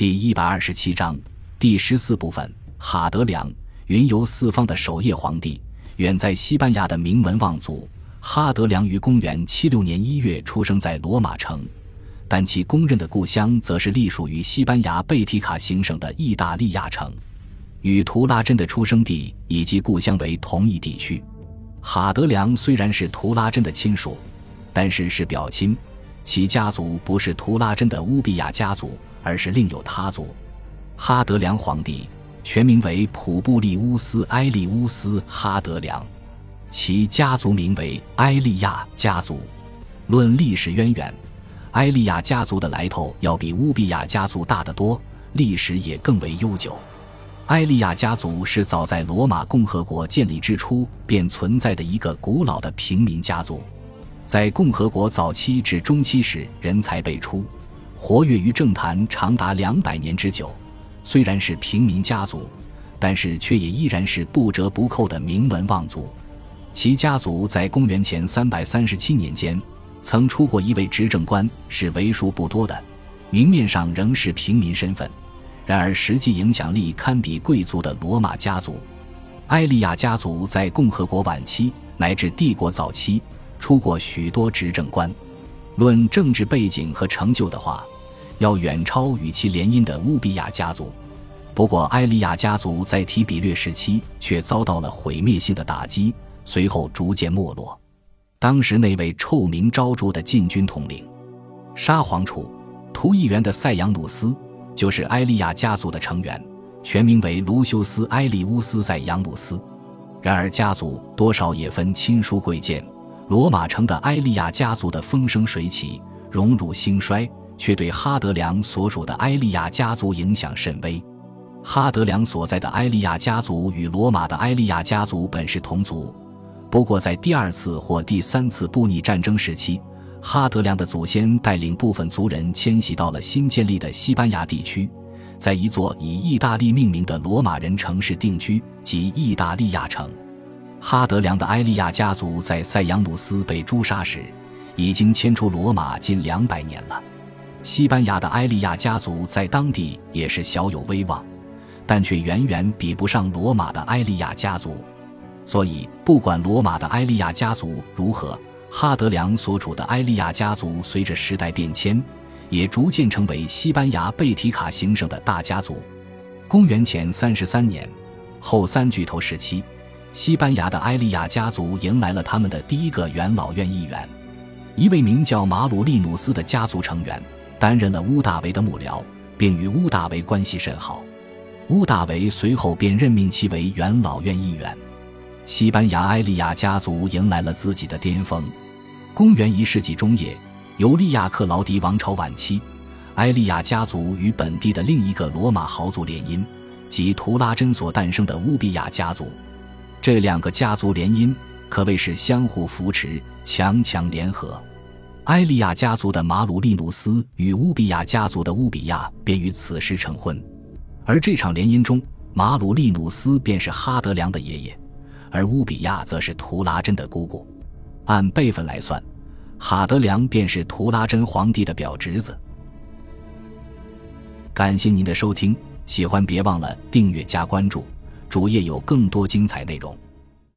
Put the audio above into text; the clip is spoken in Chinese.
第一百二十七章第十四部分：哈德良，云游四方的守夜皇帝，远在西班牙的名门望族。哈德良于公元七六年一月出生在罗马城，但其公认的故乡则是隶属于西班牙贝提卡行省的意大利亚城，与图拉真的出生地以及故乡为同一地区。哈德良虽然是图拉真的亲属，但是是表亲，其家族不是图拉真的乌比亚家族。而是另有他族，哈德良皇帝全名为普布利乌斯·埃利乌斯·哈德良，其家族名为埃利亚家族。论历史渊源，埃利亚家族的来头要比乌比亚家族大得多，历史也更为悠久。埃利亚家族是早在罗马共和国建立之初便存在的一个古老的平民家族，在共和国早期至中期时人才辈出。活跃于政坛长达两百年之久，虽然是平民家族，但是却也依然是不折不扣的名门望族。其家族在公元前三百三十七年间曾出过一位执政官，是为数不多的，明面上仍是平民身份，然而实际影响力堪比贵族的罗马家族。埃利亚家族在共和国晚期乃至帝国早期出过许多执政官。论政治背景和成就的话，要远超与其联姻的乌比亚家族。不过，埃利亚家族在提比略时期却遭到了毁灭性的打击，随后逐渐没落。当时那位臭名昭著的禁军统领沙皇储图议员的塞扬努斯，就是埃利亚家族的成员，全名为卢修斯·埃利乌斯·塞扬努斯。然而，家族多少也分亲疏贵贱。罗马城的埃利亚家族的风生水起、荣辱兴衰，却对哈德良所属的埃利亚家族影响甚微。哈德良所在的埃利亚家族与罗马的埃利亚家族本是同族，不过在第二次或第三次布匿战争时期，哈德良的祖先带领部分族人迁徙到了新建立的西班牙地区，在一座以意大利命名的罗马人城市定居，即意大利亚城。哈德良的埃利亚家族在塞扬努斯被诛杀时，已经迁出罗马近两百年了。西班牙的埃利亚家族在当地也是小有威望，但却远远比不上罗马的埃利亚家族。所以，不管罗马的埃利亚家族如何，哈德良所处的埃利亚家族随着时代变迁，也逐渐成为西班牙贝提卡行省的大家族。公元前三十三年，后三巨头时期。西班牙的埃利亚家族迎来了他们的第一个元老院议员，一位名叫马鲁利努斯的家族成员，担任了乌大维的幕僚，并与乌大维关系甚好。乌大维随后便任命其为元老院议员。西班牙埃利亚家族迎来了自己的巅峰。公元一世纪中叶，尤利亚克劳迪王朝晚期，埃利亚家族与本地的另一个罗马豪族联姻，即图拉真所诞生的乌比亚家族。这两个家族联姻可谓是相互扶持、强强联合。埃利亚家族的马鲁利努斯与乌比亚家族的乌比亚便于此时成婚，而这场联姻中，马鲁利努斯便是哈德良的爷爷，而乌比亚则是图拉真的姑姑。按辈分来算，哈德良便是图拉真皇帝的表侄子。感谢您的收听，喜欢别忘了订阅加关注。主页有更多精彩内容。